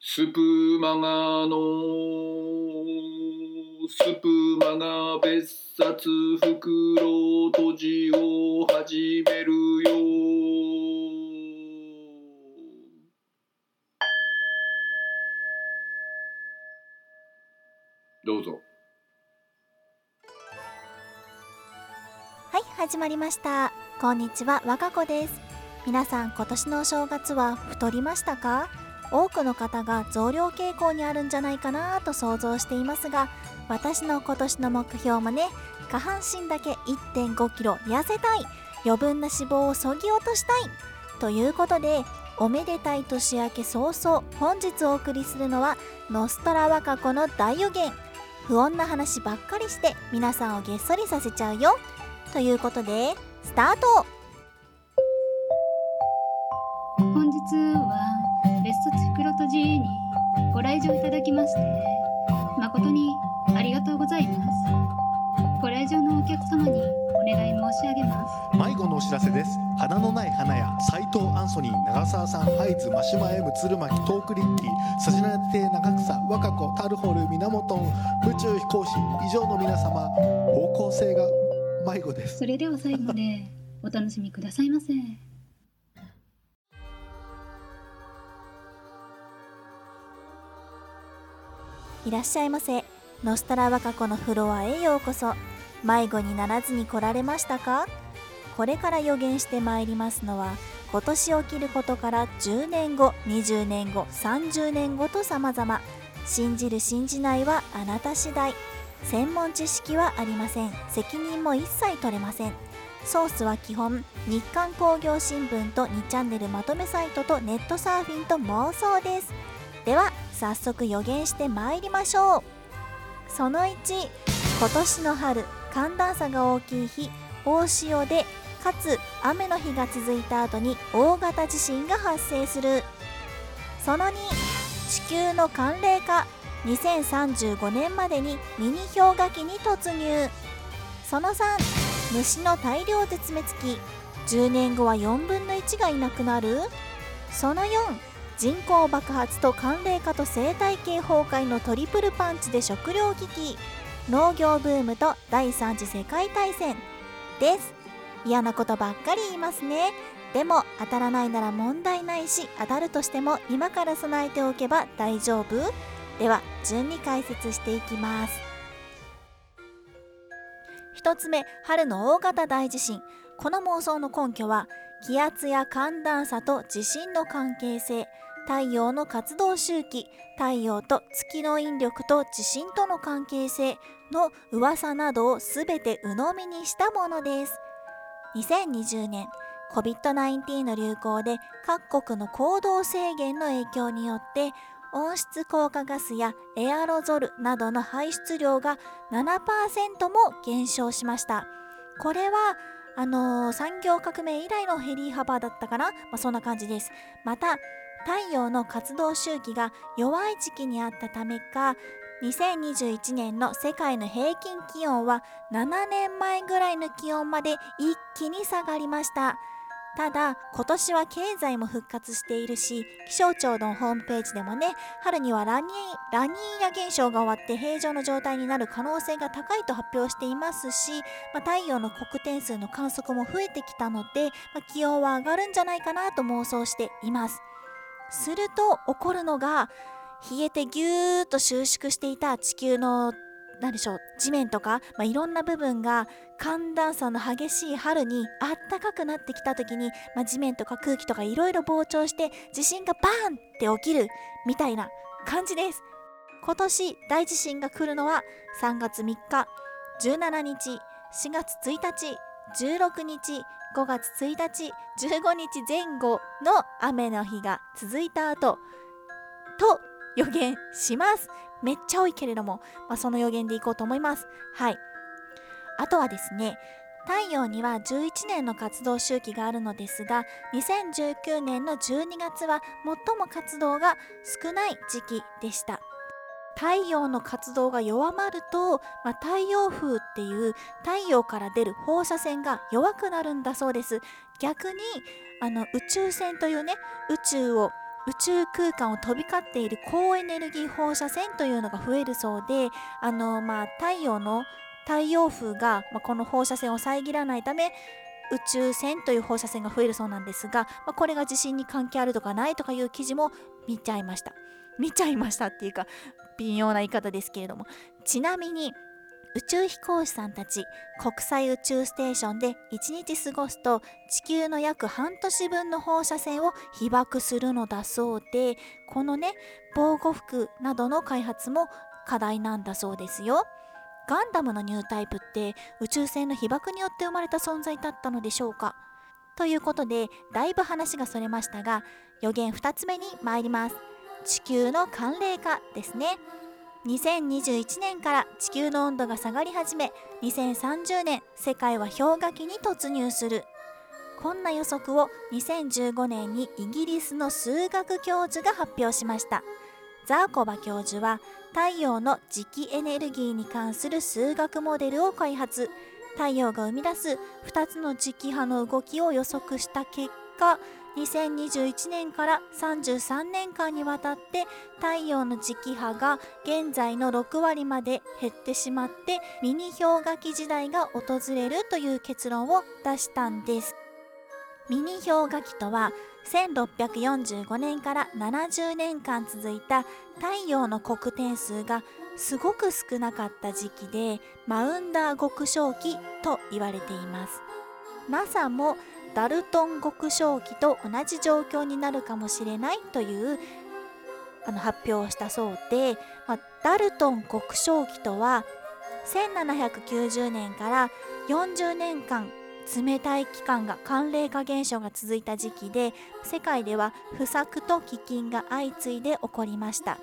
スプマガのスプマガ別冊袋閉じを始めるよどうぞ。はい始まりました。こんにちは和歌子です。皆さん今年のお正月は太りましたか？多くの方が増量傾向にあるんじゃないかなと想像していますが私の今年の目標もね下半身だけ1 5キロ痩せたい余分な脂肪をそぎ落としたいということでおめでたい年明け早々本日お送りするのはノストラワカ子の大予言。不穏な話ばっかりして皆さんをげっそりさせちゃうよ。ということでスタート。本日は別冊袋とじにご来場いただきまして誠にありがとうございます。ご来場のお客様にお願い申し上げます。迷子のお知らせです。花のない花や斉藤アンソニー長澤さんハイズ真島 M 鶴巻トークリッキーさじな亭長草若子タルホル源宇宙飛行士以上の皆様方向性が迷子です。それでは最後までお楽しみくださいませいらっしゃいませ。ノストラワカ子のフロアへようこそ。迷子にならずに来られましたか？これから予言してまいりますのは今年起きることから10年後20年後30年後と様々。信じる信じないはあなた次第。専門知識はありません。責任も一切取れません。ソースは基本。日刊工業新聞と2チャンネルまとめサイトとネットサーフィンと妄想です。では早速予言してまいりましょう。その1今年の春寒暖差が大きい日大潮でかつ雨の日が続いた後に大型地震が発生する。その2地球の寒冷化2035年までにミニ氷河期に突入。その3虫の大量絶滅期10年後は4分の1がいなくなる。その4人口爆発と寒冷化と生態系崩壊のトリプルパンチで食糧危機。農業ブームと第3次世界大戦です。嫌なことばっかり言いますね。でも当たらないなら問題ないし当たるとしても今から備えておけば大丈夫。では順に解説していきます。1つ目春の大型大地震。この妄想の根拠は気圧や寒暖差と地震の関係性。太陽の活動周期太陽と月の引力と地震との関係性の噂などを全て鵜呑みにしたものです。2020年 COVID-19 の流行で各国の行動制限の影響によって温室効果ガスやエアロゾルなどの排出量が7%も減少しました。これはあのー、産業革命以来のヘリー幅だったかな、まあ、そんな感じです。また太陽の活動周期が弱い時期にあったためか2021年の世界の平均気温は7年前ぐらいの気温まで一気に下がりました。ただ今年は経済も復活しているし気象庁のホームページでもね春にはラニーラニーニャ現象が終わって平常の状態になる可能性が高いと発表していますし、まあ、太陽の黒点数の観測も増えてきたので、まあ、気温は上がるんじゃないかなと妄想しています。すると起こるのが冷えてぎゅーっと収縮していた地球の何でしょう地面とか、まあ、いろんな部分が寒暖差の激しい春にあったかくなってきた時に、まあ、地面とか空気とかいろいろ膨張して地震がバーンって起きるみたいな感じです。今年大地震が来るのは3月3日17日4月1日16日5月1日15日前後の雨の日が続いた後と予言します。めっちゃ多いけれども、まあ、その予言でいこうと思います。はい。あとはですね太陽には11年の活動周期があるのですが2019年の12月は最も活動が少ない時期でした。太陽の活動が弱まると、まあ、太陽風っていう太陽から出る放射線が弱くなるんだそうです。逆にあの宇宙船というね宇宙を宇宙空間を飛び交っている高エネルギー放射線というのが増えるそうであの、まあ、太陽の太陽風が、まあ、この放射線を遮らないため宇宙船という放射線が増えるそうなんですが、まあ、これが地震に関係あるとかないとかいう記事も見ちゃいました。見ちゃいましたっていうか微妙な言い方ですけれどもちなみに宇宙飛行士さんたち国際宇宙ステーションで1日過ごすと地球の約半年分の放射線を被爆するのだそうでこのね防護服などの開発も課題なんだそうですよ。ガンダムのニュータイプって宇宙船の被爆によって生まれた存在だったのでしょうかということでだいぶ話がそれましたが予言2つ目に参ります地球の寒冷化ですね。2021年から地球の温度が下がり始め2030年世界は氷河期に突入する。こんな予測を2015年にイギリスの数学教授が発表しました。ザーコバ教授は太陽の磁気エネルギーに関する数学モデルを開発。太陽が生み出す2つの磁気波の動きを予測した結果2021年から33年間にわたって太陽の磁気波が現在の6割まで減ってしまってミニ氷河期時代が訪れるという結論を出したんです。ミニ氷河期とは1645年から70年間続いた太陽の黒点数がすごく少なかった時期でマウンダー極小期と言われています NASA もダルトン極小期と同じ状況になるかもしれないというあの発表をしたそうで、まあ、ダルトン極小期とは1790年から40年間冷たい期間が寒冷化現象が続いた時期で世界では不作と飢饉が相次いで起こりました。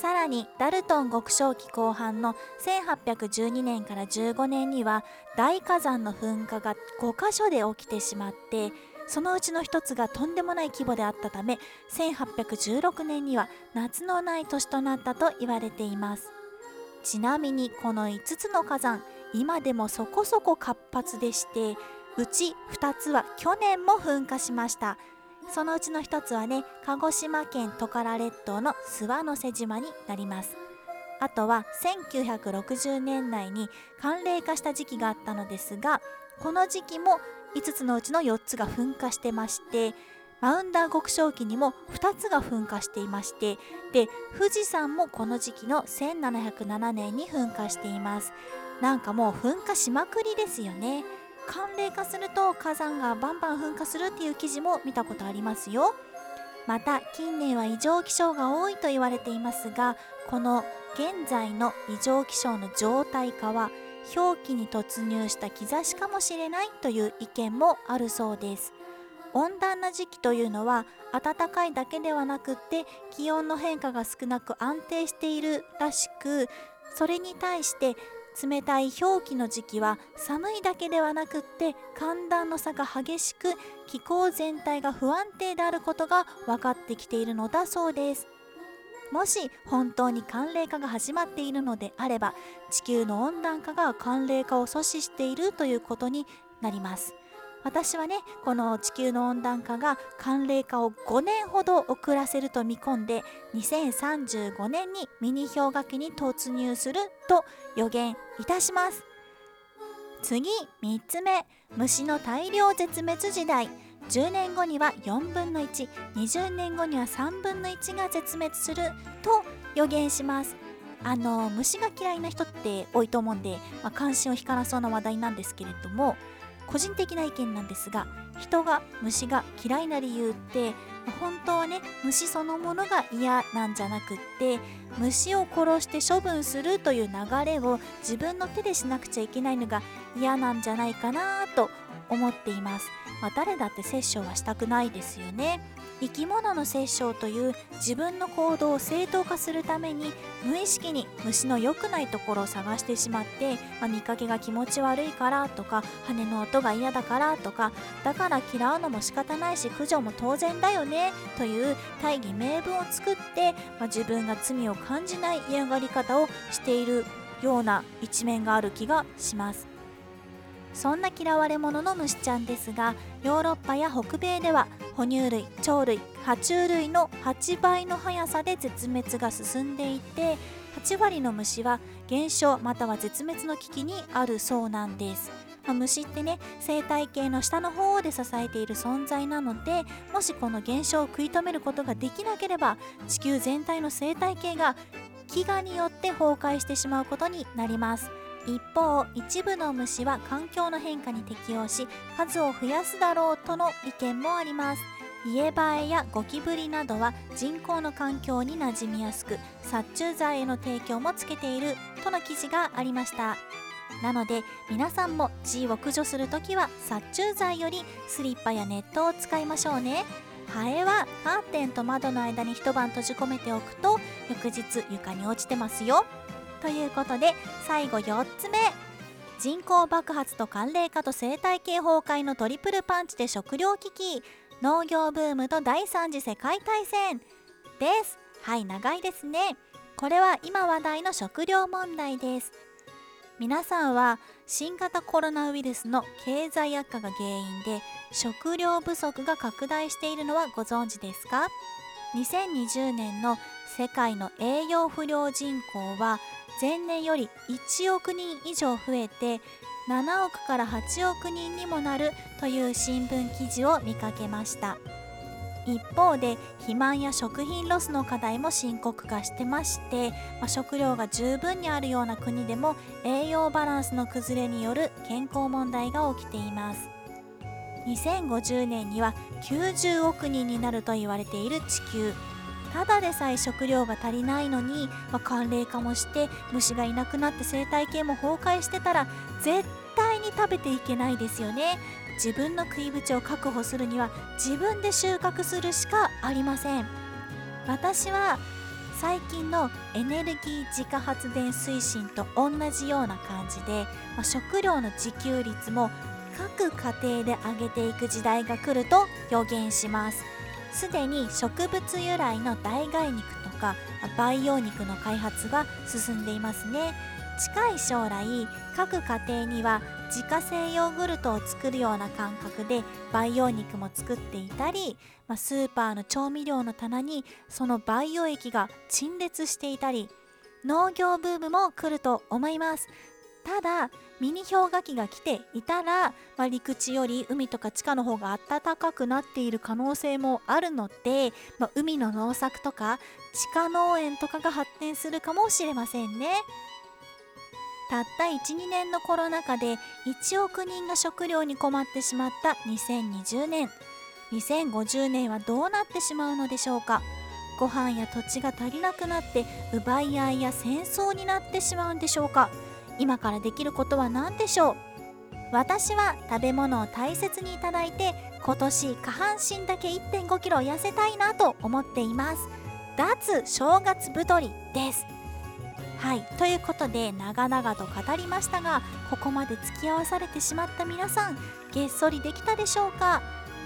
さらにダルトン極小期後半の1812年から15年には大火山の噴火が5カ所で起きてしまってそのうちの1つがとんでもない規模であったため1816年には夏のない年となったと言われています。ちなみにこの5つの火山今でもそこそこ活発でしてうち2つは去年も噴火しました。そのうちの1つはね鹿児島県トカラ列島の諏訪之瀬島になります。あとは1960年代に寒冷化した時期があったのですがこの時期も5つのうちの4つが噴火してましてマウンダー極小期にも2つが噴火していましてで富士山もこの時期の1707年に噴火しています。なんかもう噴火しまくりですよね。寒冷化すると火山がバンバン噴火するっていう記事も見たことありますよ。また近年は異常気象が多いと言われていますがこの現在の異常気象の状態化は氷期に突入した兆しかもしれないという意見もあるそうです。温暖な時期というのは暖かいだけではなくって気温の変化が少なく安定しているらしくそれに対して冷たい氷期の時期は寒いだけではなくって寒暖の差が激しく気候全体が不安定であることが分かってきているのだそうです。もし本当に寒冷化が始まっているのであれば地球の温暖化が寒冷化を阻止しているということになります。私はねこの地球の温暖化が寒冷化を5年ほど遅らせると見込んで2035年にミニ氷河期に突入すると予言いたします。次3つ目。虫の大量絶滅時代。10年後には4分の120年後には3分の1が絶滅すると予言します。あの虫が嫌いな人って多いと思うんで、まあ、関心を引かなそうな話題なんですけれども個人的な意見なんですが人が虫が嫌いな理由って本当はね虫そのものが嫌なんじゃなくって虫を殺して処分するという流れを自分の手でしなくちゃいけないのが嫌なんじゃないかなと思っています、まあ、誰だって殺生はしたくないですよね。生き物の殺生という自分の行動を正当化するために無意識に虫の良くないところを探してしまって、まあ、見かけが気持ち悪いからとか羽の音が嫌だからとかだから嫌うのも仕方ないし駆除も当然だよねという大義名分を作って、まあ、自分が罪を感じない嫌がり方をしているような一面がある気がします。そんな嫌われ者の虫ちゃんですがヨーロッパや北米では哺乳類鳥類爬虫類の8倍の速さで絶滅が進んでいて8割の虫は減少または絶滅の危機にあるそうなんです。ま、虫ってね生態系の下の方で支えている存在なのでもしこの現象を食い止めることができなければ地球全体の生態系が飢餓によって崩壊してしまうことになります一方一部の虫は環境の変化に適応し数を増やすだろうとの意見もあります。家バエやゴキブリなどは人工の環境に馴染みやすく殺虫剤への提供もつけているとの記事がありました。なので皆さんも G を駆除するときは殺虫剤よりスリッパやネットを使いましょうね。ハエはカーテンと窓の間に一晩閉じ込めておくと翌日床に落ちてますよ。ということで最後4つ目。人口爆発と寒冷化と生態系崩壊のトリプルパンチで食糧危機。農業ブームと第3次世界大戦。です。はい長いですね。これは今話題の食料問題です。皆さんは新型コロナウイルスの経済悪化が原因で食料不足が拡大しているのはご存知ですか？2020年の世界の栄養不良人口は前年より1億人以上増えて7億から8億人にもなるという新聞記事を見かけました。一方で肥満や食品ロスの課題も深刻化してまして、まあ、食料が十分にあるような国でも栄養バランスの崩れによる健康問題が起きています。2050年には90億人になると言われている地球。ただでさえ食料が足りないのに、まあ、寒冷化もして虫がいなくなって生態系も崩壊してたら絶対に食べていけないですよね。自分の食い口を確保するには自分で収穫するしかありません。私は最近のエネルギー自家発電推進と同じような感じで、まあ、食料の自給率も各家庭で上げていく時代が来ると予言します。すでに植物由来の代替肉とか培養肉の開発が進んでいますね。近い将来各家庭には自家製ヨーグルトを作るような感覚で培養肉も作っていたり、まあ、スーパーの調味料の棚にその培養液が陳列していたり農業ブームも来ると思います。ただミニ氷河期が来ていたら、まあ、陸地より海とか地下の方が暖かくなっている可能性もあるので、まあ、海の農作とか地下農園とかが発展するかもしれませんね。たった12年のコロナ禍で1億人が食料に困ってしまった2020年。2050年はどうなってしまうのでしょうか。ご飯や土地が足りなくなって奪い合いや戦争になってしまうんでしょうか。今からできることは何でしょう？私は食べ物を大切にいただいて今年下半身だけ1 5キロ痩せたいなと思っています。脱正月太りです。はい。ということで長々と語りましたがここまで付き合わされてしまった皆さんげっそりできたでしょうか？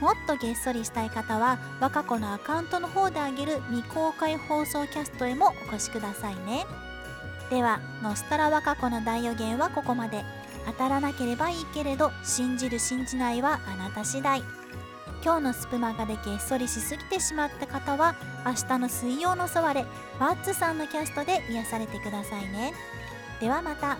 もっとげっそりしたい方は和歌子のアカウントの方であげる未公開放送キャストへもお越しくださいね。ではノスタラ和歌子の大予言はここまで。当たらなければいいけれど信じる信じないはあなた次第。今日のスプマガでげっそりしすぎてしまった方は明日の水曜のソワレワッツさんのキャストで癒されてくださいね。ではまた。